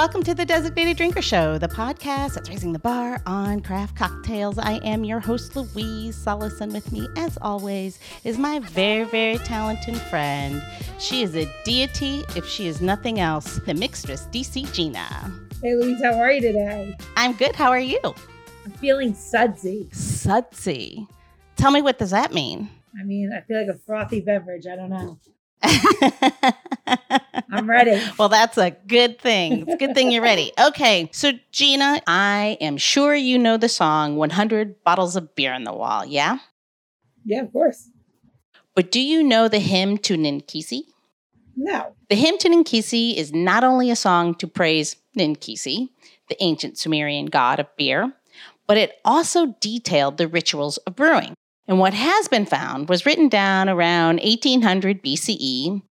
Welcome to the Designated Drinker Show, the podcast that's raising the bar on craft cocktails. I am your host, Louise Solis, and with me, as always, is my very, very talented friend. She is a deity, if she is nothing else, the mixtress, DC Gina. Hey, Louise, how are you today? I'm good. How are you? I'm feeling sudsy. Sudsy. Tell me, what does that mean? I mean, I feel like a frothy beverage. I don't know. I'm ready. well, that's a good thing. It's a good thing you're ready. Okay. So, Gina, I am sure you know the song 100 Bottles of Beer on the Wall, yeah? Yeah, of course. But do you know the hymn to Ninkasi? No. The hymn to Ninkasi is not only a song to praise Ninkasi, the ancient Sumerian god of beer, but it also detailed the rituals of brewing. And what has been found was written down around 1800 BCE,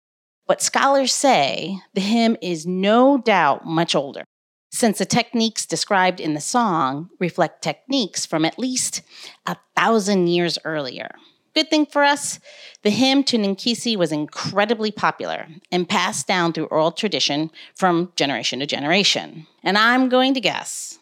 but scholars say the hymn is no doubt much older, since the techniques described in the song reflect techniques from at least a thousand years earlier. Good thing for us, the hymn to Ninkasi was incredibly popular and passed down through oral tradition from generation to generation. And I'm going to guess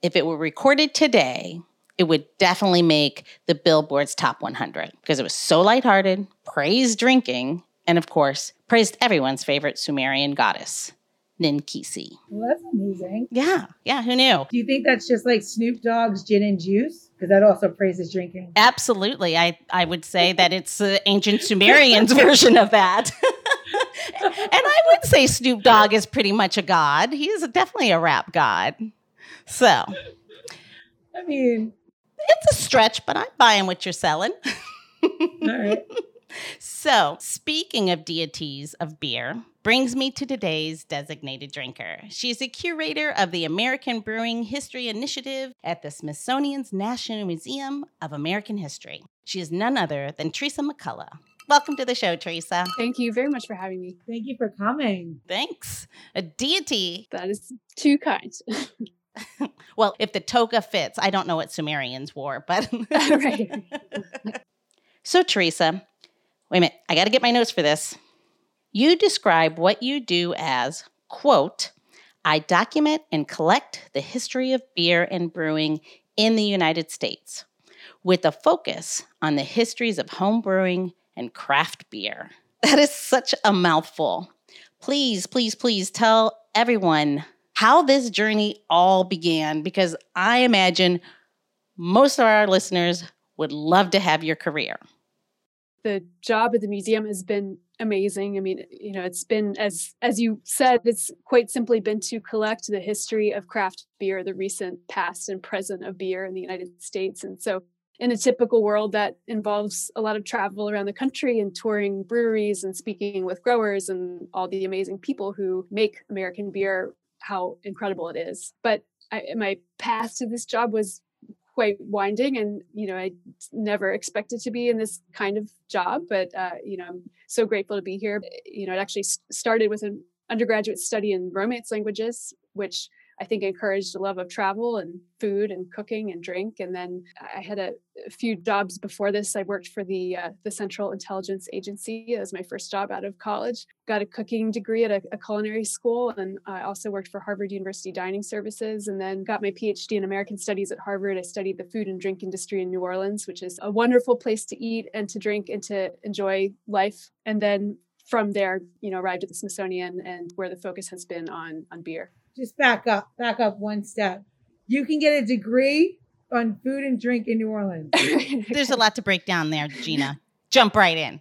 if it were recorded today, it would definitely make the Billboard's top 100 because it was so lighthearted, praised drinking, and of course, praised everyone's favorite Sumerian goddess, Ninkasi. Well, that's amazing. Yeah, yeah, who knew? Do you think that's just like Snoop Dogg's gin and juice? Because that also praises drinking. Absolutely. I, I would say that it's the ancient Sumerians version of that. and I would say Snoop Dogg is pretty much a god. He is definitely a rap god. So, I mean, it's a stretch, but I'm buying what you're selling. all right. So, speaking of deities of beer, brings me to today's designated drinker. She's a curator of the American Brewing History Initiative at the Smithsonian's National Museum of American History. She is none other than Theresa McCulla. Welcome to the show, Theresa. Thank you very much for having me. Thank you for coming. Thanks. A deity. That is too kind. well, if the toga fits, I don't know what Sumerians wore, but. right. so, Theresa, wait a minute, I got to get my notes for this. You describe what you do as, quote, I document and collect the history of beer and brewing in the United States with a focus on the histories of home brewing and craft beer. That is such a mouthful. Please, please, please tell everyone how this journey all began because I imagine most of our listeners would love to have your career. The job at the museum has been amazing. I mean, you know, it's been as as you said, it's quite simply been to collect the history of craft beer, the recent past and present of beer in the United States. And so in a typical world that involves a lot of travel around the country and touring breweries and speaking with growers and all the amazing people who make American beer, how incredible it is. But I, my path to this job was quite winding and you know i never expected to be in this kind of job but uh, you know i'm so grateful to be here. You know it actually started with an undergraduate study in romance languages which I think encouraged a love of travel and food and cooking and drink. And then I had a, a few jobs before this. I worked for the uh, the Central Intelligence Agency as my first job out of college. Got a cooking degree at a, a, culinary school, and I also worked for Harvard University Dining Services. And then got my PhD in American Studies at Harvard. I studied the food and drink industry in New Orleans, which is a wonderful place to eat and to drink and to enjoy life. And then from there, you know, arrived at the Smithsonian and where the focus has been on on beer just back up, back up one step. You can get a degree on food and drink in New Orleans. There's a lot to break down there, Gina. Jump right in.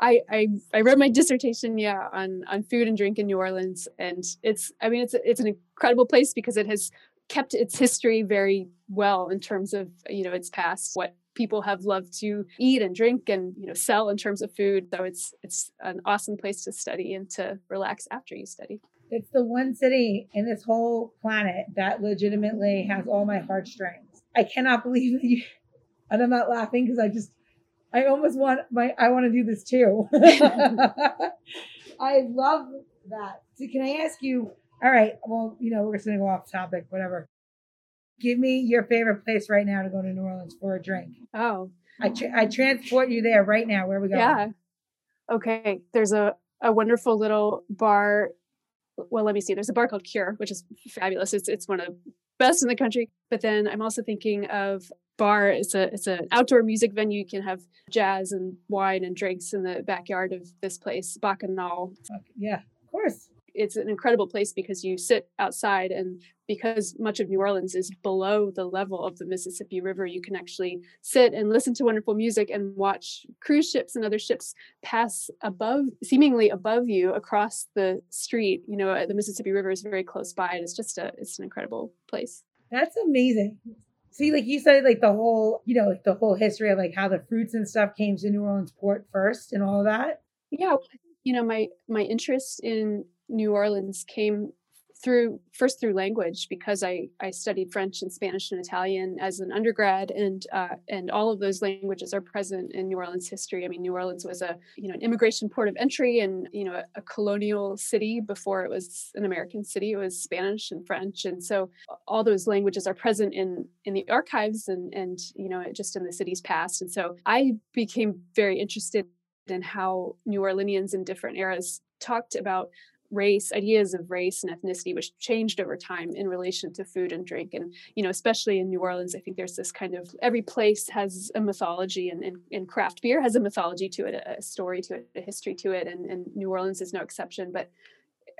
I, I I wrote my dissertation, yeah, on on food and drink in New Orleans, and it's I mean it's it's an incredible place because it has kept its history very well in terms of you know its past, what people have loved to eat and drink and you know sell in terms of food. So it's it's an awesome place to study and to relax after you study. It's the one city in this whole planet that legitimately has all my heartstrings. I cannot believe that you, and I'm not laughing because I just, I almost want my, I want to do this too. I love that. So can I ask you, all right, well, you know, we're just going to go off topic, whatever. Give me your favorite place right now to go to New Orleans for a drink. Oh. I, tra- I transport you there right now. Where we go? Yeah. Okay. There's a, a wonderful little bar well, let me see. There's a bar called Cure, which is fabulous. It's it's one of the best in the country. But then I'm also thinking of bar. It's a it's an outdoor music venue. You can have jazz and wine and drinks in the backyard of this place, Bacchanal. Yeah, of course it's an incredible place because you sit outside and because much of New Orleans is below the level of the Mississippi River, you can actually sit and listen to wonderful music and watch cruise ships and other ships pass above, seemingly above you across the street. You know, uh, the Mississippi River is very close by, and it's just a, it's an incredible place. That's amazing. See, like you said, like the whole, you know, like the whole history of like how the fruits and stuff came to New Orleans port first and all of that. Yeah, you know, my my interest in New Orleans came through first through language because I I studied French and Spanish and Italian as an undergrad and uh, and all of those languages are present in New Orleans history. I mean, New Orleans was a you know an immigration port of entry and you know a, a colonial city before it was an American city. It was Spanish and French, and so all those languages are present in in the archives and and you know just in the city's past. And so I became very interested in how New Orleanians in different eras talked about race ideas of race and ethnicity which changed over time in relation to food and drink. And you know especially in new orleans i think there's this kind of every place has a mythology and, and, and craft beer has a mythology to it a, story to it a history to it. And, and new orleans is no exception. But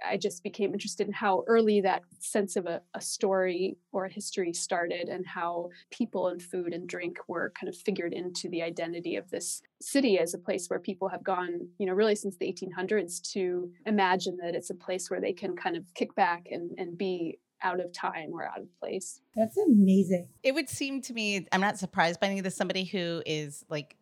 I just became interested in how early that sense of a, a, story or a history started and how people and food and drink were kind of figured into the identity of this city as a place where people have gone, you know, really since the 1800s to imagine that it's a place where they can kind of kick back and, and be out of time or out of place. That's amazing. It would seem to me, I'm not surprised by any of this, somebody who is like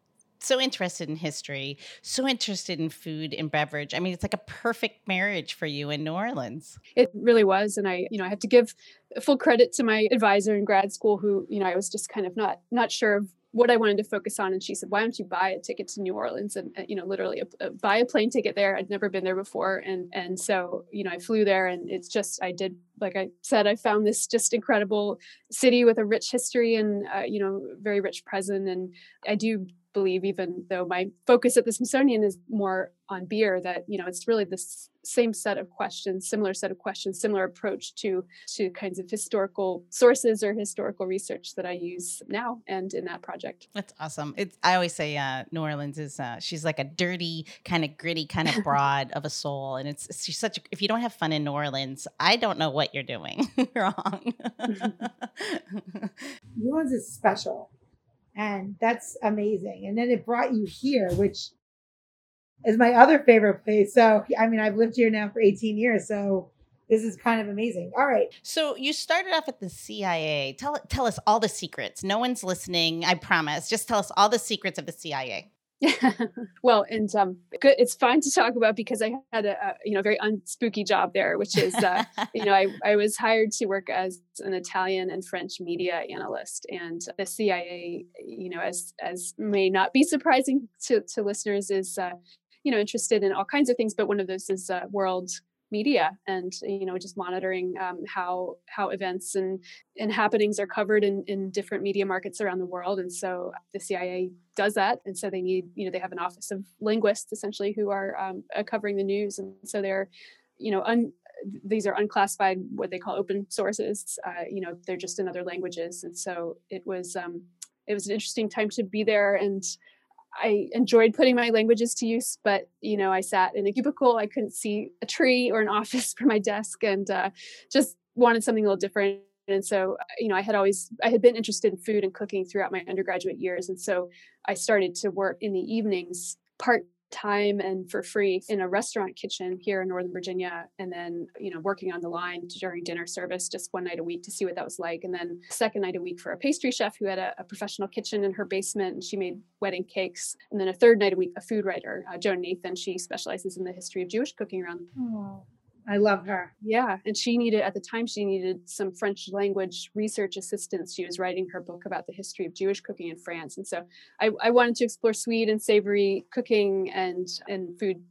so interested in history, so interested in food and beverage. I mean, it's like a perfect marriage for you in New Orleans. It really was. And I, you know, I have to give full credit to my advisor in grad school who, you know, I was just kind of not not sure of what I wanted to focus on. And she said, why don't you buy a ticket to New Orleans and, uh, you know, literally a, a, buy a plane ticket there. I'd never been there before. And, and so, you know, I flew there and it's just, I did, like I said, I found this just incredible city with a rich history and, uh, you know, very rich present. And I do believe, even though my focus at the Smithsonian is more on beer, that you know it's really the same set of questions, similar set of questions, similar approach to to kinds of historical sources or historical research that I use now and in that project. That's awesome. It's I always say uh, New Orleans is uh, she's like a dirty, kind of gritty, kind of broad of a soul, and it's she's such. A, if you don't have fun in New Orleans, I don't know what you're doing wrong. New Orleans is special and that's amazing. And then it brought you here, which is my other favorite place. So, I mean, I've lived here now for 18 years. So, this is kind of amazing. All right. So you started off at the CIA. Tell tell us all the secrets. No one's listening. I promise. Just tell us all the secrets of the CIA. well, and um, good, it's fine to talk about because I had a, a you know very unspooky job there, which is uh, you know I, I was hired to work as an Italian and French media analyst, and the CIA, you know, as as may not be surprising to to listeners, is uh, you know interested in all kinds of things, but one of those is uh, world media and you know just monitoring um, how how events and and happenings are covered in in different media markets around the world. And so the cia does that. And so they need you know they have an office of linguists essentially who are um, uh, covering the news. And so they're you know un, these are unclassified what they call open sources. Uh, you know they're just in other languages. And so it was um, it was an interesting time to be there and I enjoyed putting my languages to use, but you know, I sat in a cubicle. I couldn't see a tree or an office for my desk, and uh, just wanted something a little different. And so, uh, you know, I had always I had been interested in food and cooking throughout my undergraduate years, and so I started to work in the evenings part time and for free in a restaurant kitchen here in Northern Virginia. And then, you know, working on the line during dinner service just one night a week to see what that was like. And then, second night a week for a pastry chef who had a, a professional kitchen in her basement and she made wedding cakes. And then, a third night a week, a food writer, uh, Joan Nathan. She specializes in the history of Jewish cooking around. Oh. I love her. Yeah. And she needed, at the time, she needed some French language research assistance. She was writing her book about the history of Jewish cooking in France. And so I, I wanted to explore sweet and savory cooking and, and food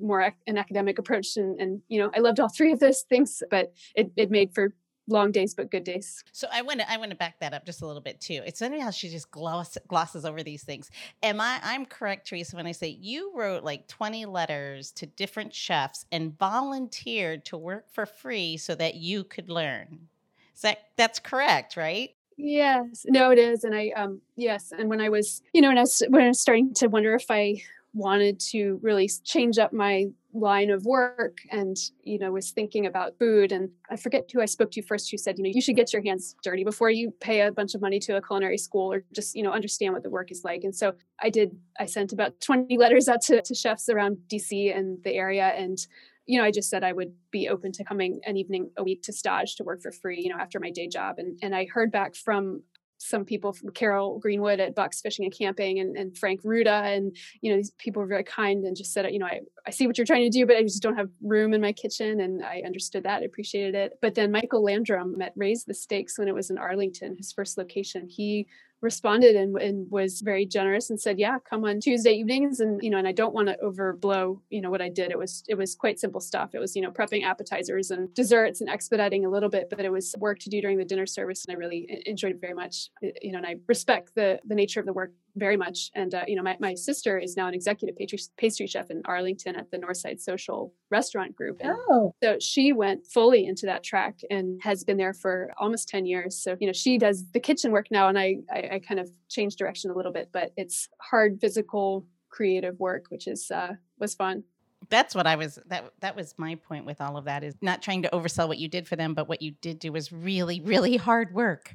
more an academic approach. And, and, you know, I loved all three of those things, but it, it made for long days but good days. So I want to I want to back that up just a little bit too. It's funny how she just gloss, glosses over these things. Am I I'm correct, Theresa, when I say you wrote like 20 letters to different chefs and volunteered to work for free so that you could learn. Is that that's correct, right? Yes, no, it is, and I um yes, and when I was you know when I was when I was starting to wonder if I wanted to really change up my line of work and you know was thinking about food and i forget who i spoke to first who said you know you should get your hands dirty before you pay a bunch of money to a culinary school or just you know understand what the work is like. And so i did i sent about 20 letters out to, to chefs around dc and the area and you know i just said i would be open to coming an evening a week to stage to work for free you know after my day job and and i heard back from some people from Carol Greenwood at Bucks Fishing and Camping and, and Frank Ruta. And, you know, these people were very kind and just said, you know, I, I see what you're trying to do, but I just don't have room in my kitchen. And I understood that, appreciated it. But then Michael Landrum met Ray's the Steaks when it was in Arlington, his first location. He responded and, and was very generous and said, "Yeah, come on Tuesday evenings." And you know, and I don't want to overblow, you know, what I did. It was it was quite simple stuff. It was you know prepping appetizers and desserts and expediting a little bit, but it was work to do during the dinner service, and I really enjoyed it very much. You know, and I respect the the nature of the work very much. And uh, you know, my, my sister is now an executive pastry, pastry chef in Arlington at the Northside Social Restaurant Group. And oh, so she went fully into that track and has been there for almost ten years. So you know, she does the kitchen work now, and I I, I kind of changed direction a little bit, but it's hard physical creative work, which is uh, was fun that's what I was that that was my point with all of that is not trying to oversell what you did for them, but what you did do was really, really hard work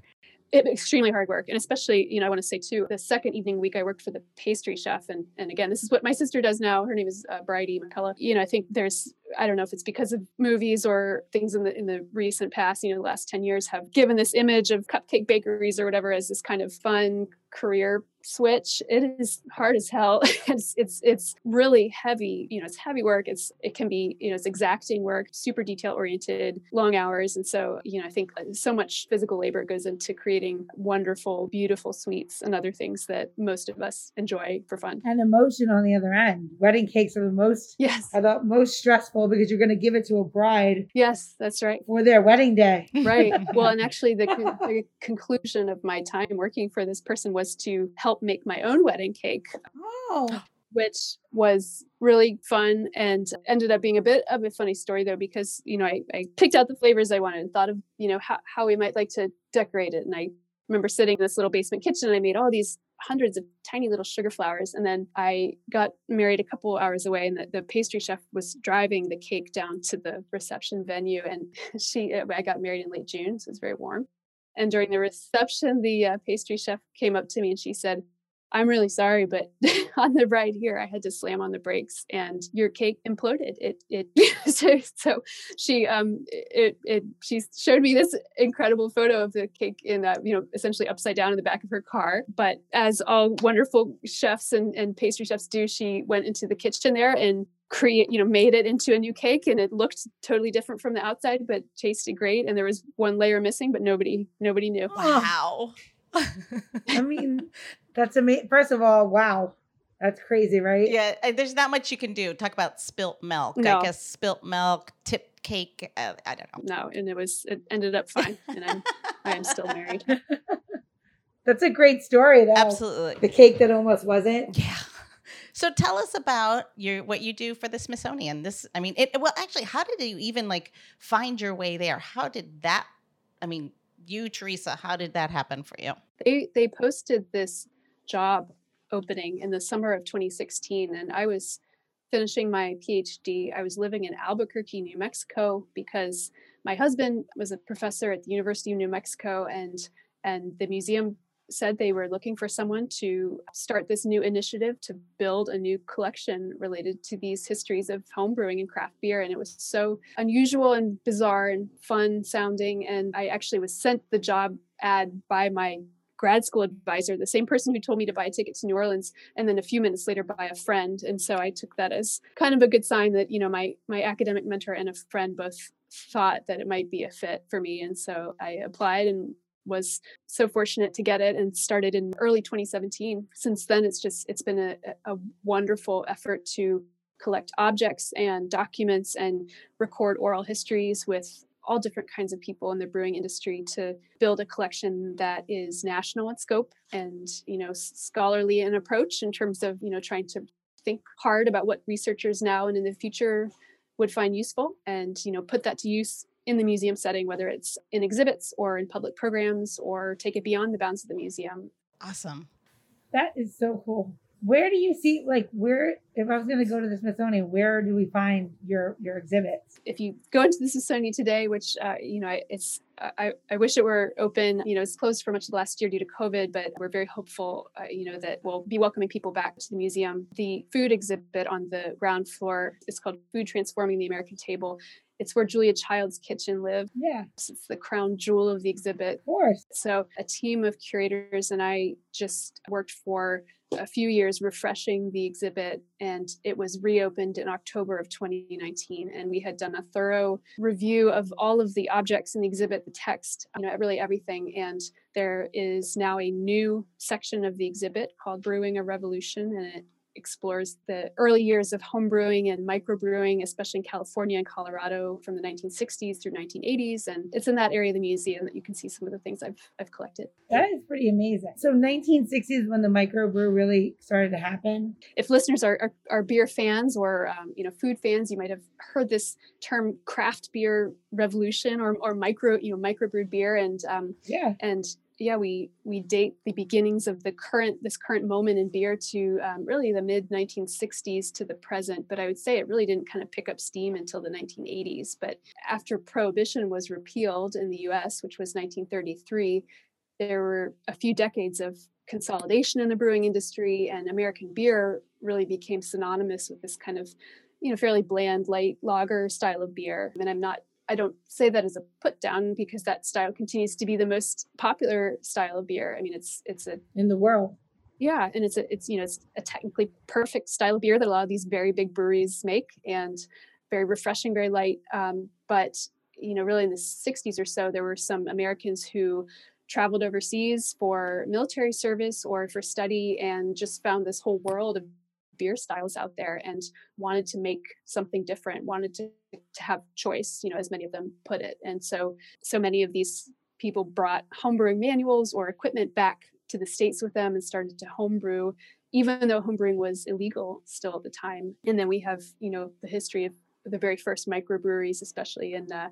it, extremely hard work. And especially you know i want to say too the second evening week i worked for the pastry chef. And and again this is what my sister does now. Her name is uh, bridie mcculla. You know i think there's i don't know if it's because of movies or things in the in the recent past you know the last 10 years have given this image of cupcake bakeries or whatever as this kind of fun career switch it is hard as hell. It's it's it's really heavy you know it's heavy work it's it can be you know it's exacting work super detail oriented long hours and so you know i think so much physical labor goes into creating wonderful beautiful sweets and other things that most of us enjoy for fun. And emotion on the other end. Wedding cakes are the most yes. are the most stressful because you're going to give it to a bride yes that's right. for their wedding day. Right. Well and actually the, con- the conclusion of my time working for this person was to help make my own wedding cake. Oh. Which was really fun and ended up being a bit of a funny story though, because, you know, I, I picked out the flavors I wanted and thought of, you know, how, how we might like to decorate it. And I remember sitting in this little basement kitchen and I made all these hundreds of tiny little sugar flowers. And then I got married a couple hours away, and the, the, pastry chef was driving the cake down to the reception venue. And she, I got married in late June, so it's very warm. And during the reception, the uh, pastry chef came up to me and she said, I'm really sorry, but on the ride here, I had to slam on the brakes and your cake imploded. It, it, so, she, um, it, it, she showed me this incredible photo of the cake in that, you know, essentially upside down in the back of her car. But as all wonderful chefs and, and pastry chefs do, she went into the kitchen there and create you know made it into a new cake and it looked totally different from the outside but tasted great and there was one layer missing but nobody nobody knew. Wow. I mean that's amazing first of all wow. That's crazy right? Yeah there's not much you can do. Talk about spilt milk. No. i guess spilt milk tip cake uh, i don't know. No and it was it ended up fine and i'm i am still married. That's a great story though. Absolutely. The cake that almost wasn't. Yeah so tell us about your what you do for the Smithsonian. This, I mean, it. Well, actually, how did you even like find your way there? How did that? I mean, you, Theresa, how did that happen for you? They they posted this job opening in the summer of 2016, and I was finishing my PhD. I was living in Albuquerque, New Mexico, because my husband was a professor at the University of New Mexico, and and the museum said they were looking for someone to start this new initiative to build a new collection related to these histories of home brewing and craft beer. And it was so unusual and bizarre and fun sounding. And I actually was sent the job ad by my grad school advisor, the same person who told me to buy a ticket to New Orleans, and then a few minutes later by a friend. And so I took that as kind of a good sign that, you know, my my academic mentor and a friend both thought that it might be a fit for me. And so I applied and was so fortunate to get it and started in early 2017 since then it's just it's been a, a wonderful effort to collect objects and documents and record oral histories with all different kinds of people in the brewing industry to build a collection that is national in scope and you know scholarly in approach in terms of you know trying to think hard about what researchers now and in the future would find useful and you know put that to use in the museum setting whether it's in exhibits or in public programs or take it beyond the bounds of the museum. Awesome. That is so cool. Where do you see like where if i was going to go to the smithsonian where do we find your your exhibits? If you go into the smithsonian today which uh, you know it's I, I wish it were open you know it's closed for much of the last year due to covid but we're very hopeful uh, you know that we'll be welcoming people back to the museum. The food exhibit on the ground floor is called food transforming the american table it's where Julia Child's kitchen lived. Yeah. It's the crown jewel of the exhibit. Of course. So a team of curators and I just worked for a few years refreshing the exhibit and it was reopened in October of 2019 and we had done a thorough review of all of the objects in the exhibit the text you know really everything and there is now a new section of the exhibit called brewing a revolution and it explores the early years of homebrewing and microbrewing, especially in California and Colorado from the 1960s through 1980s. And it's in that area of the museum that you can see some of the things I've, I've collected. That is pretty amazing. So 1960s when the microbrew really started to happen. If listeners are, are, are beer fans or um, you know food fans, you might have heard this term craft beer revolution or, or micro you know microbrewed beer and um, yeah and yeah, we we date the beginnings of the current this current moment in beer to um, really the mid 1960s to the present. But I would say it really didn't kind of pick up steam until the 1980s. But after prohibition was repealed in the U.S., which was 1933, there were a few decades of consolidation in the brewing industry, and American beer really became synonymous with this kind of you know fairly bland light lager style of beer. And I'm not I don't say that as a put down because that style continues to be the most popular style of beer. I mean, it's it's a in the world. Yeah, and it's a it's you know it's a technically perfect style of beer that a lot of these very big breweries make, and very refreshing, very light. Um, but you know, really in the '60s or so, there were some Americans who traveled overseas for military service or for study and just found this whole world of beer styles out there and wanted to make something different wanted to, to have choice you know as many of them put it. And so so many of these people brought homebrewing manuals or equipment back to the states with them and started to homebrew even though homebrewing was illegal still at the time. And then we have you know the history of the very first microbreweries especially in uh,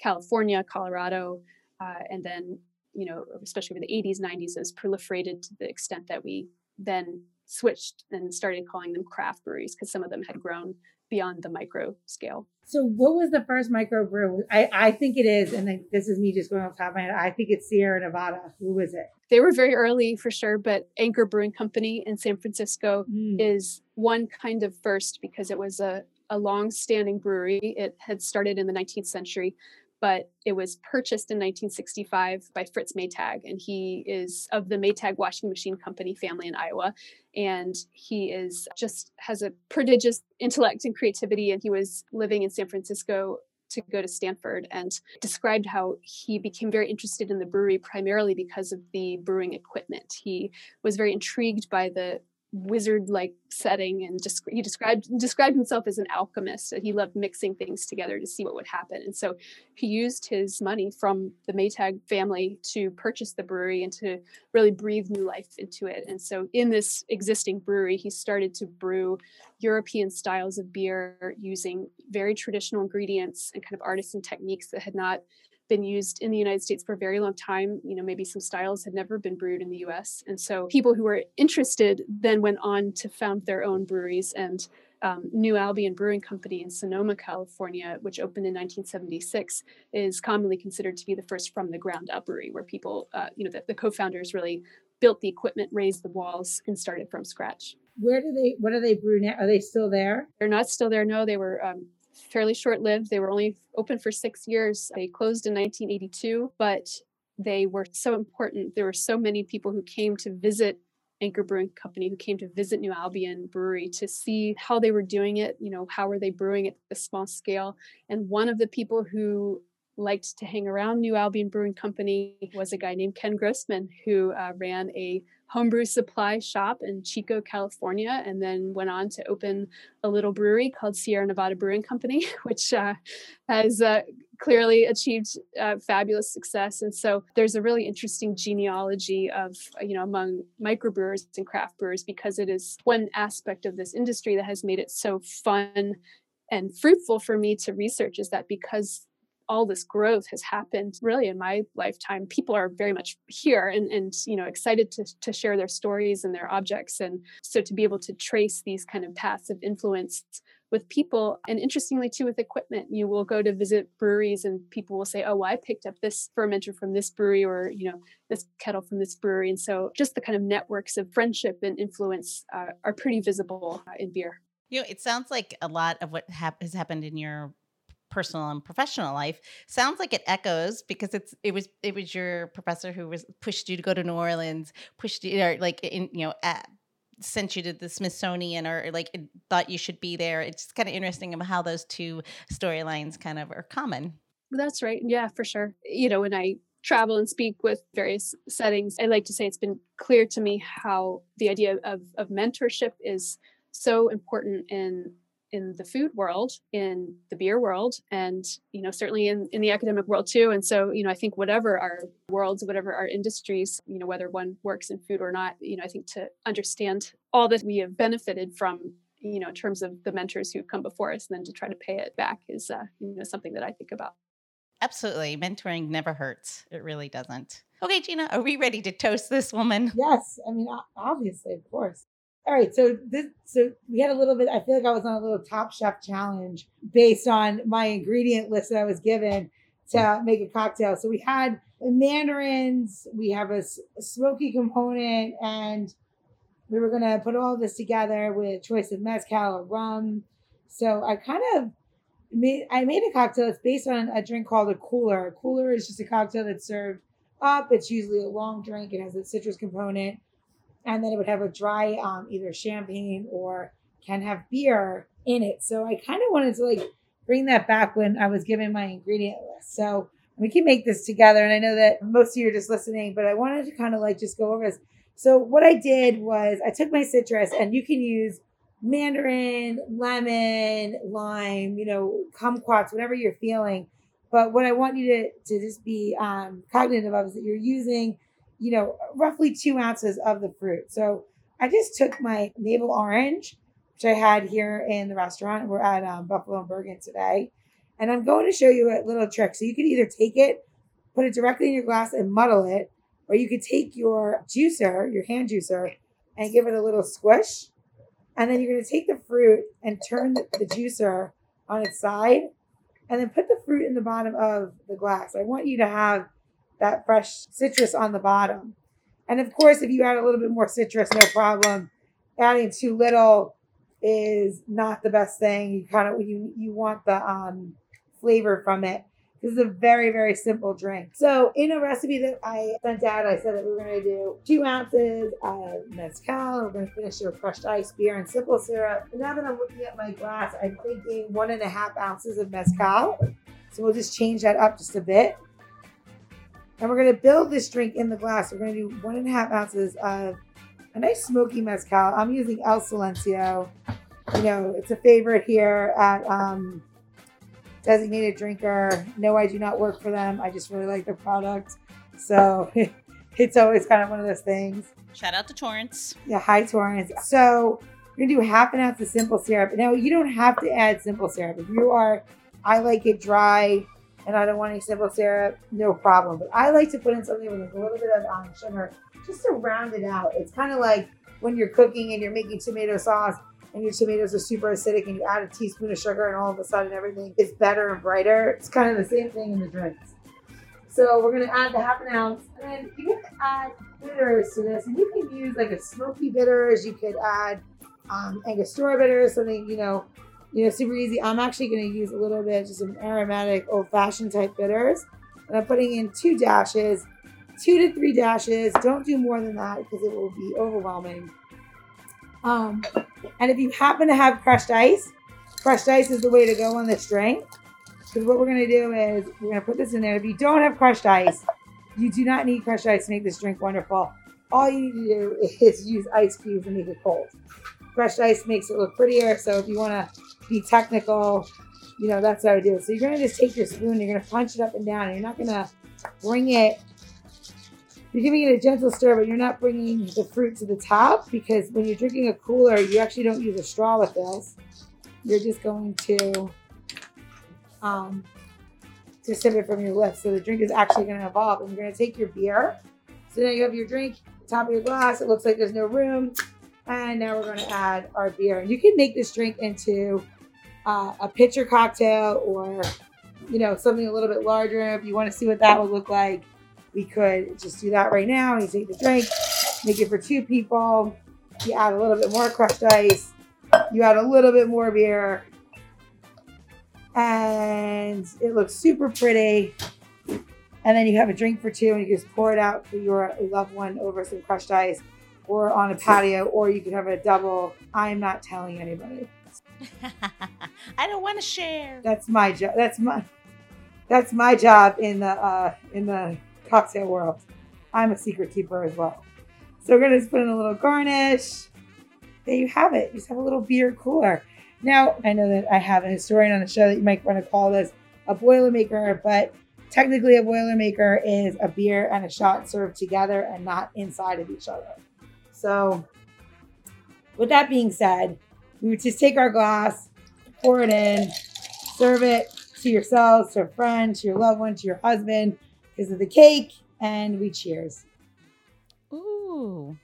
california colorado uh, and then you know especially over the 80s 90s has proliferated to the extent that we then switched and started calling them craft breweries because some of them had grown beyond the micro scale. So, what was the first micro brew? I, I think it is, and this is me just going off top of my head. I think it's Sierra Nevada. Who was it? They were very early for sure, but Anchor Brewing Company in San Francisco mm. is one kind of first because it was a, a long standing brewery. It had started in the 19th century, but it was purchased in 1965 by Fritz Maytag, and he is of the Maytag washing machine company family in Iowa. And he is just has a prodigious intellect and creativity. And he was living in San Francisco to go to Stanford and described how he became very interested in the brewery primarily because of the brewing equipment. He was very intrigued by the wizard like setting and just he described described himself as an alchemist and he loved mixing things together to see what would happen. And so he used his money from the maytag family to purchase the brewery and to really breathe new life into it. And so in this existing brewery he started to brew european styles of beer using very traditional ingredients and kind of artisan techniques that had not been used in the United States for a very long time. You know, maybe some styles had never been brewed in the US. And so people who were interested then went on to found their own breweries and um, New Albion Brewing Company in Sonoma, California, which opened in 1976, is commonly considered to be the first from the ground up brewery, where people, uh, you know, the, the co-founders really built the equipment, raised the walls, and started from scratch. Where do they? What do they brew now? Are they still there? They're not still there. No, they were um, fairly short lived. They were only open for six years. They closed in 1982, but they were so important. There were so many people who came to visit Anchor Brewing Company who came to visit New Albion Brewery to see how they were doing it. You know, how were they brewing at a small scale? And one of the people who liked to hang around New Albion Brewing Company was a guy named Ken Grossman who uh, ran a homebrew supply shop in Chico, California, and then went on to open a little brewery called Sierra Nevada Brewing Company, which uh, has uh, clearly achieved uh, fabulous success. And so there's a really interesting genealogy of, you know, among microbrewers and craft brewers because it is one aspect of this industry that has made it so fun and fruitful for me to research is that because all this growth has happened really in my lifetime people are very much here and, and you know excited to, to share their stories and their objects. And so to be able to trace these kind of paths of influence with people and interestingly too with equipment you will go to visit breweries and people will say oh well, i picked up this fermenter from this brewery or you know this kettle from this brewery. And so just the kind of networks of friendship and influence uh, are pretty visible uh, in beer. You know it sounds like a lot of what hap- has happened in your personal and professional life sounds like it echoes because it's it was it was your professor who was pushed you to go to New Orleans, pushed you or like in you know at, sent you to the Smithsonian or, like thought you should be there. It's kind of interesting how those two storylines kind of are common. That's right. Yeah, for sure. You know, when I travel and speak with various settings, I like to say it's been clear to me how the idea of, of mentorship is so important in in the food world, in the beer world, and you know certainly in, in the academic world too. And so you know I think whatever our worlds, whatever our industries, you know whether one works in food or not, you know I think to understand all that we have benefited from you know in terms of the mentors who've come before us and then to try to pay it back is uh, you know something that i think about. Absolutely. Mentoring never hurts. It really doesn't. Okay gina are we ready to toast this woman? Yes. I mean obviously of course all right, so this so we had a little bit. I feel like I was on a little Top Chef challenge based on my ingredient list that I was given to make a cocktail. So we had mandarins, we have a, a smoky component, and we were gonna put all this together with a choice of mezcal or rum. So I kind of made I made a cocktail It's based on a drink called a cooler. A cooler is just a cocktail that's served up. It's usually a long drink. It has a citrus component and then it would have a dry um, either champagne or can have beer in it. So I kind of wanted to like bring that back when I was given my ingredient list. So we can make this together. And I know that most of you are just listening, but I wanted to kind of like just go over this. So what I did was I took my citrus and you can use mandarin, lemon, lime, you know, kumquats, whatever you're feeling. But what I want you to, to just be um, cognitive of is that you're using you know, roughly two ounces of the fruit. So I just took my navel orange, which I had here in the restaurant. We're at um, Buffalo and Bergen today. And I'm going to show you a little trick. So you could either take it, put it directly in your glass and muddle it, or you could take your juicer, your hand juicer, and give it a little squish. And then you're going to take the fruit and turn the, the juicer on its side and then put the fruit in the bottom of the glass. I want you to have that fresh citrus on the bottom. And of course, if you add a little bit more citrus, no problem. Adding too little is not the best thing. You kind of you you want the um, flavor from it. This is a very very simple drink. So in a recipe that I sent out, I said that we were going to do two ounces of mezcal. We're going to finish it with crushed ice, beer, and simple syrup. And now that I'm looking at my glass, I'm thinking one and a half ounces of mezcal. So we'll just change that up just a bit. And we're going to build this drink in the glass. We're going to do one and a half ounces of a nice smoky mezcal. I'm using El Silencio. You know, it's a favorite here at um, Designated Drinker. No, I do not work for them. I just really like their product. So it's always kind of one of those things. Shout out to Torrance. Yeah, hi Torrance. So we're gonna do half an ounce of simple syrup. Now you don't have to add simple syrup. If you are, I like it dry and I don't want any simple syrup, no problem. But I like to put in something with a little bit of um, sugar just to round it out. It's kind of like when you're cooking and you're making tomato sauce and your tomatoes are super acidic and you add a teaspoon of sugar and all of a sudden everything is better and brighter. It's kind of the same thing in the drinks. So we're gonna add the half an ounce and then you can add bitters to this and you can use like a smoky bitters. You could add um, Angostura bitters, something, you know, you know, super easy. I'm actually going to use a little bit, just some aromatic old fashioned type bitters. And I'm putting in two dashes, two to three dashes. Don't do more than that because it will be overwhelming. Um, and if you happen to have crushed ice, crushed ice is the way to go on this drink. Because what we're going to do is we're going to put this in there. If you don't have crushed ice, you do not need crushed ice to make this drink wonderful. All you need to do is use ice cubes and make it cold. Crushed ice makes it look prettier. So if you want to be technical, you know, that's how I do it. So you're gonna just take your spoon, you're gonna punch it up and down, and you're not gonna bring it. You're giving it a gentle stir, but you're not bringing the fruit to the top because when you're drinking a cooler, you actually don't use a straw with this. You're just going to um, to sip it from your lips. So the drink is actually going to evolve, and you're going to take your beer. So now you have your drink, top of your glass. It looks like there's no room, and now we're going to add our beer. And you can make this drink into uh, a pitcher cocktail or you know something a little bit larger. If you want to see what that would look like, we could just do that right now. You take the drink, make it for two people. You add a little bit more crushed ice. You add a little bit more beer. And it looks super pretty. And then you have a drink for two and you just pour it out for your loved one over some crushed ice or on a patio, or you could have a double. I'm not telling anybody. I don't want to share. That's my job. That's my that's my job in the uh, in the cocktail world. I'm a secret keeper as well. So we're gonna just put in a little garnish. There you have it. You just have a little beer cooler. Now I know that I have a historian on the show that you might want to call this a boilermaker, but technically a boilermaker is a beer and a shot served together and not inside of each other. So with that being said, we would just take our glass, pour it in, serve it to yourselves, to a friend, to your loved one, to your husband, because of the cake, and we cheers. Ooh.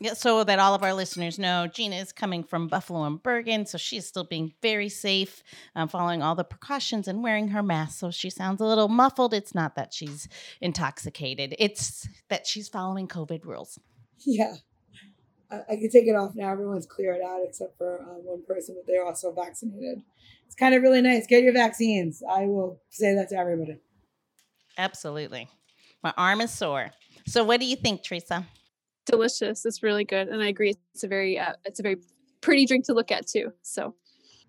Yeah, so that all of our listeners know, Gina is coming from Buffalo and Bergen, so she's still being very safe, um, following all the precautions and wearing her mask. So she sounds a little muffled. It's not that she's intoxicated; it's that she's following COVID rules. Yeah, I, I can take it off now. Everyone's cleared out except for uh, one person, but they're also vaccinated. It's kind of really nice. Get your vaccines. I will say that to everybody. Absolutely. My arm is sore. So, what do you think, Theresa? Delicious. It's really good, and I agree. It's a very, uh, it's a very pretty drink to look at too. So,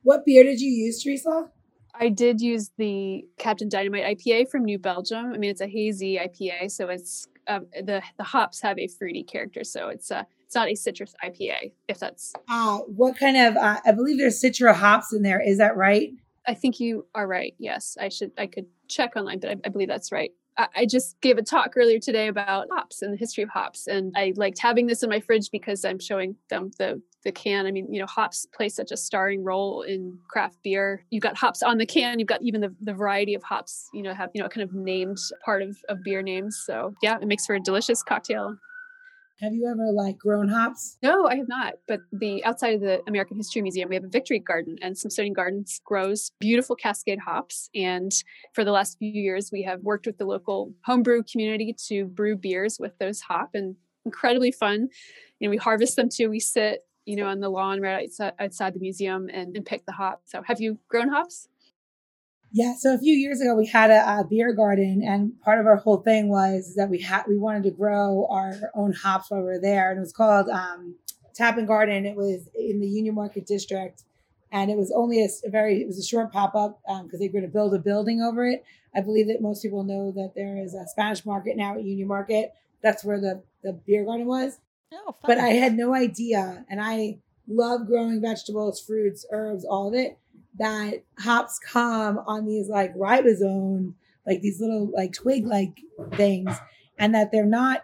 what beer did you use, Theresa? I did use the Captain Dynamite IPA from New Belgium. I mean, it's a hazy IPA, so it's um, the the hops have a fruity character, so it's a it's not a citrus IPA. If that's uh, what kind of uh, I believe there's citra hops in there. Is that right? I think you are right. Yes, I should. I could check online, but I, I believe that's right. I, I just gave a talk earlier today about hops and the history of hops, and I liked having this in my fridge because I'm showing them the the can. I mean, you know, hops play such a starring role in craft beer. You've got hops on the can. You've got even the, the variety of hops. You know, have you know kind of named part of of beer names. So yeah, it makes for a delicious cocktail. Have you ever like grown hops? No, I have not. But the outside of the American History Museum, we have a Victory Garden, and Smithsonian Gardens grows beautiful Cascade hops. And for the last few years, we have worked with the local homebrew community to brew beers with those hop, and incredibly fun. You know, we harvest them too. We sit, you know, on the lawn right outside, the museum and, and pick the hops. So, have you grown hops? Yeah, so a few years ago we had a, a, beer garden, and part of our whole thing was that we had we wanted to grow our own hops while we were there, and it was called um, Tap and Garden. It was in the Union Market District, and it was only a, a very it was a short pop up because um, they were going to build a building over it. I believe that most people know that there is a Spanish Market now at Union Market. That's where the the beer garden was. Oh, fun. but I had no idea, and I love growing vegetables, fruits, herbs, all of it that hops come on these like rhizome, like these little like twig like things, and that they're not,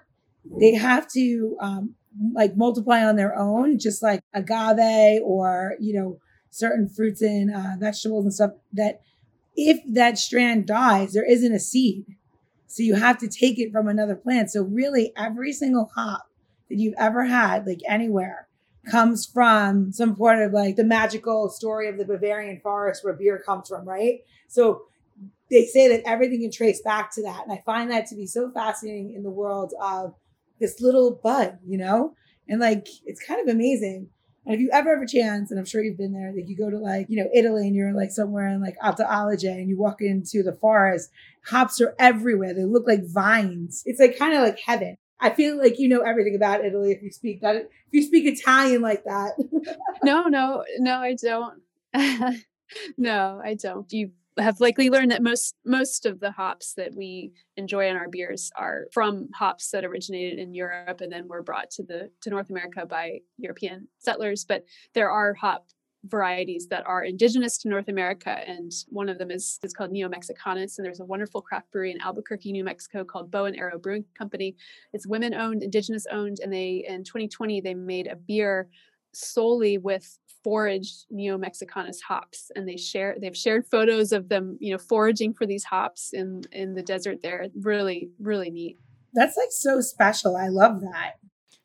they have to um, like multiply on their own, just like agave or, you know, certain fruits and uh, vegetables and stuff that if that strand dies, there isn't a seed. So you have to take it from another plant. So really every single hop that you've ever had, like anywhere, comes from some part of like the magical story of the Bavarian forest where beer comes from, right? So they say that everything can trace back to that. And I find that to be so fascinating in the world of this little bud, you know? And like it's kind of amazing. And if you ever have a chance, and I'm sure you've been there, like you go to like, you know, Italy and you're like somewhere in like Alto Adige and you walk into the forest, hops are everywhere. They look like vines. It's like kind of like heaven. I feel like you know everything about Italy if you speak that if you speak Italian like that. no, no, no, I don't. no, I don't. You have likely learned that most most of the hops that we enjoy in our beers are from hops that originated in Europe and then were brought to the to North America by European settlers. But there are hop varieties that are indigenous to North America, and one of them is, is called Neo Mexicanus. And there's a wonderful craft brewery in Albuquerque, New Mexico, called Bow and Arrow Brewing Company. It's women owned, indigenous owned, and they in 2020 they made a beer solely with foraged Neo Mexicanus hops, and they share they've shared photos of them, you know, foraging for these hops in in the desert there. Really, really neat. That's like so special. I love that.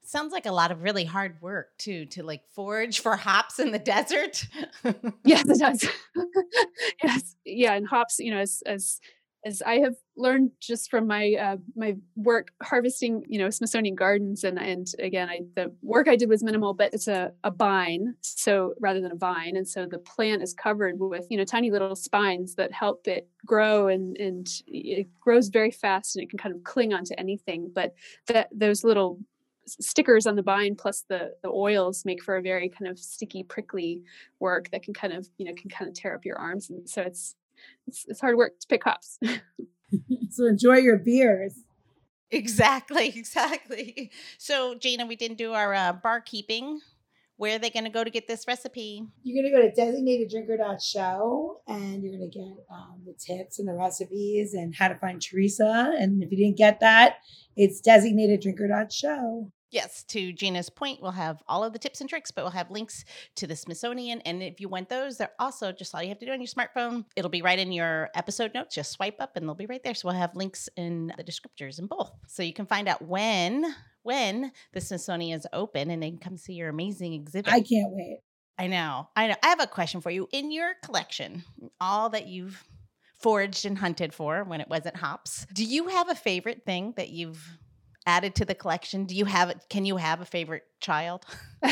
Sounds like a lot of really hard work too to like forage for hops in the desert. yes, it does. yes, yeah, and hops, you know, as as as I have learned just from my uh, my work harvesting, you know, Smithsonian gardens, and and again, I the work I did was minimal, but it's a a bine, so rather than a vine, and so the plant is covered with you know tiny little spines that help it grow, and and it grows very fast, and it can kind of cling onto anything. But that those little stickers on the bine plus the the oils make for a very kind of sticky prickly work that can kind of you know can kind of tear up your arms and so it's it's, it's hard work to pick hops. so enjoy your beers. Exactly, exactly. So, Gina, we didn't do our uh, barkeeping. Where are they going to go to get this recipe? You're going to go to designateddrinker.show and you're going to get um, the tips and the recipes and how to find Theresa. And if you didn't get that, it's designateddrinker.show. Yes, to Gina's point, we'll have all of the tips and tricks, but we'll have links to the Smithsonian. And if you want those, they're also just all you have to do on your smartphone. It'll be right in your episode notes. Just swipe up and they'll be right there. So we'll have links in the descriptors in both. So you can find out when when the Smithsonian is open and then come see your amazing exhibit. I can't wait. I know. I know. I have a question for you. In your collection, all that you've foraged and hunted for when it wasn't hops, do you have a favorite thing that you've added to the collection? Do you have it? Can you have a favorite child?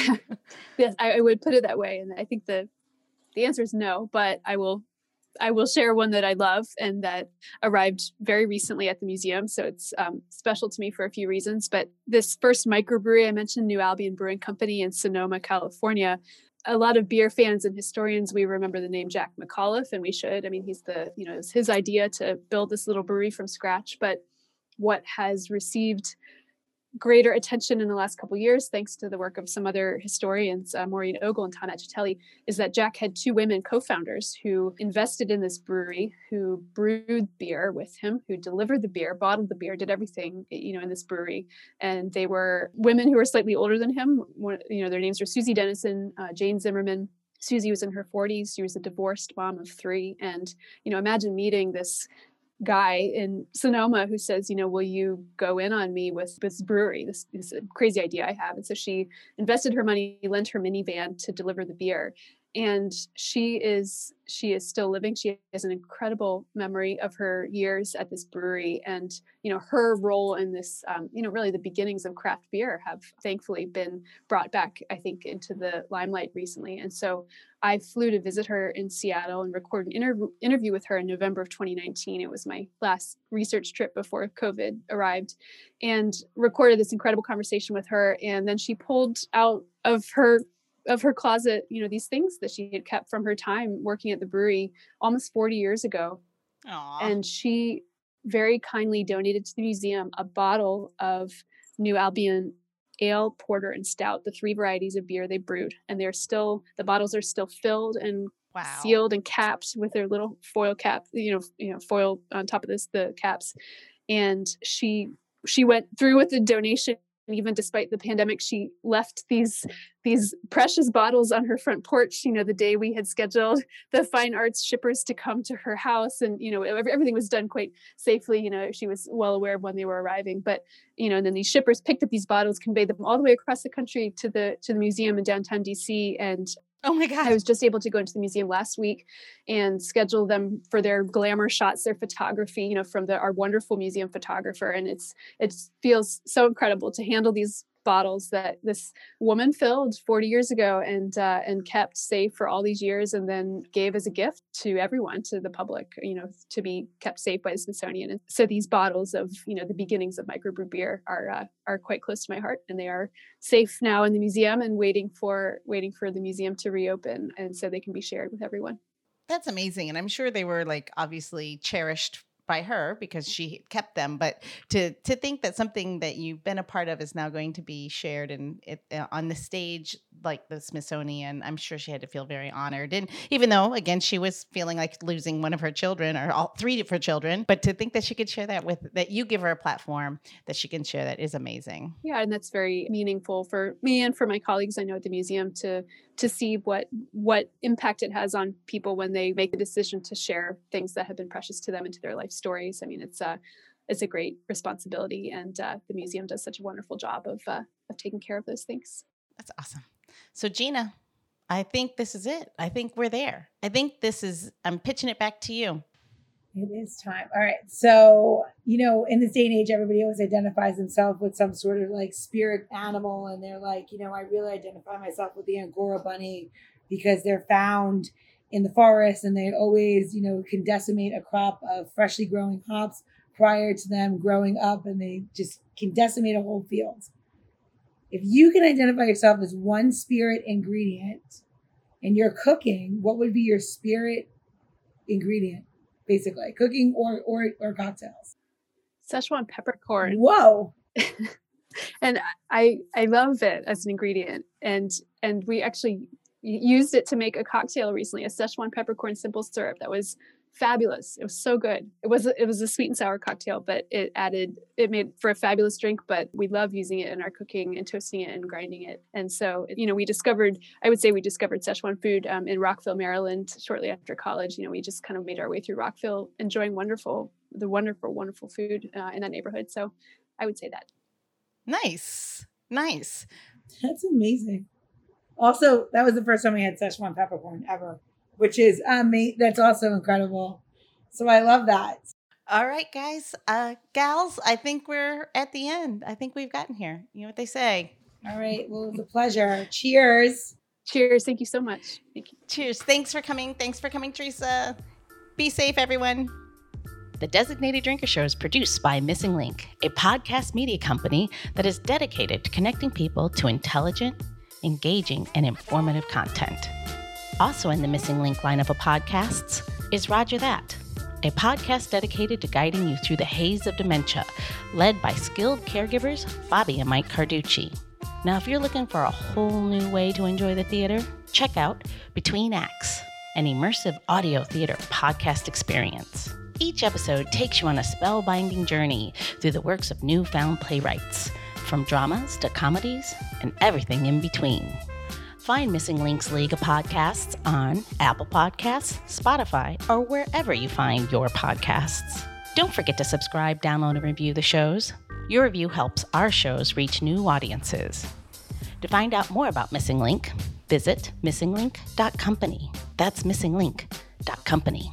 yes, I, I, would put it that way, and I think the the answer is no. But I will I will share one that I love and that arrived very recently at the museum. So it's um, special to me for a few reasons. But this first microbrewery I mentioned, New Albion Brewing Company in Sonoma, California. A lot of beer fans and historians, we remember the name Jack McAuliffe, and we should. I mean, he's the, you know, it's his idea to build this little brewery from scratch. But what has received greater attention in the last couple years, thanks to the work of some other historians, uh, Maureen Ogle and Tom Acitelli, is that Jack had two women co-founders who invested in this brewery, who brewed beer with him, who delivered the beer, bottled the beer, did everything, you know, in this brewery. And they were women who were slightly older than him. You know, their names were Susie Dennison, uh, Jane Zimmerman. Susie was in her 40s. She was a divorced mom of three. And, you know, imagine meeting this guy in Sonoma who says, you know, will you go in on me with this brewery? This is a crazy idea I have. And so she invested her money, lent her minivan to deliver the beer and she is she is still living. She has an incredible memory of her years at this brewery and you know her role in this um, you know really the beginnings of craft beer have thankfully been brought back i think into the limelight recently. And so i flew to visit her in seattle and record an interview interview with her in november of 2019 it was my last research trip before covid arrived and recorded this incredible conversation with her. And then she pulled out of her of her closet, you know, these things that she had kept from her time working at the brewery almost 40 years ago. Aww. And she very kindly donated to the museum a bottle of New Albion ale, porter, and stout, the three varieties of beer they brewed. And they're still, the bottles are still filled and wow. sealed and capped with their little foil cap, you know, you know, foil on top of this, the caps. And she she went through with the donation and even despite the pandemic she left these these precious bottles on her front porch you know the day we had scheduled the fine arts shippers to come to her house. And you know everything was done quite safely you know she was well aware of when they were arriving. But you know and then these shippers picked up these bottles conveyed them all the way across the country to the to the museum in downtown dc and Oh my God. I was just able to go into the museum last week and schedule them for their glamour shots, their photography, you know, from the, our wonderful museum photographer. And it's, it feels so incredible to handle these bottles that this woman filled 40 years ago and uh, and kept safe for all these years and then gave as a gift to everyone to the public you know to be kept safe by the smithsonian. And so these bottles of you know the beginnings of microbrew beer are uh, are quite close to my heart and they are safe now in the museum and waiting for waiting for the museum to reopen and so they can be shared with everyone. That's amazing and i'm sure they were like obviously cherished by her because she kept them, but to to think that something that you've been a part of is now going to be shared and it, uh, on the stage like the Smithsonian, I'm sure she had to feel very honored. And even though again she was feeling like losing one of her children or all three of her children, but to think that she could share that with that you give her a platform that she can share that is amazing. Yeah, and that's very meaningful for me and for my colleagues I know at the museum to to see what what impact it has on people when they make the decision to share things that have been precious to them into their life stories. I mean, it's a it's a great responsibility, and uh, the museum does such a wonderful job of uh, of taking care of those things. That's awesome. So Gina, I think this is it. I think we're there. I think this is. I'm pitching it back to you. It is time. All right. So, you know, in this day and age, everybody always identifies themselves with some sort of like spirit animal. And they're like, you know, I really identify myself with the Angora bunny because they're found in the forest and they always, you know, can decimate a crop of freshly growing hops prior to them growing up and they just can decimate a whole field. If you can identify yourself as one spirit ingredient and you're cooking, what would be your spirit ingredient? Basically cooking or or or cocktails. Szechuan peppercorn. Whoa. and I I love it as an ingredient, and and we actually used it to make a cocktail recently, a Szechuan peppercorn simple syrup that was fabulous. It was so good. It was it was a sweet and sour cocktail, but it added it made for a fabulous drink. But we love using it in our cooking and toasting it and grinding it. And so you know we discovered I would say we discovered Szechuan food um, in Rockville, Maryland, shortly after college. You know we just kind of made our way through Rockville, enjoying wonderful the wonderful wonderful food uh, in that neighborhood. So I would say that. Nice, nice. That's amazing. Also, that was the first time we had Szechuan peppercorn ever which is um that's also incredible. So I love that. All right, guys, uh, gals, I think we're at the end. I think we've gotten here. You know what they say. All right. Well, it was a pleasure. Cheers. Cheers. Thank you so much. Thank you. Cheers. Thanks for coming. Thanks for coming, Theresa. Be safe, everyone. The Designated Drinker Show is produced by Missing Link, a podcast media company that is dedicated to connecting people to intelligent, engaging, and informative content. Also in the Missing Link lineup of podcasts is Rodger That, a podcast dedicated to guiding you through the haze of dementia, led by skilled caregivers Bobbi and Mike Carducci. Now, if you're looking for a whole new way to enjoy the theater, check out Between Acts, an immersive audio theater podcast experience. Each episode takes you on a spellbinding journey through the works of newfound playwrights, from dramas to comedies and everything in between. Find Missing Links League of podcasts on Apple Podcasts, Spotify, or wherever you find your podcasts. Don't forget to subscribe, download, and review the shows. Your review helps our shows reach new audiences. To find out more about Missing Link, visit missinglink.company. That's missinglink.company.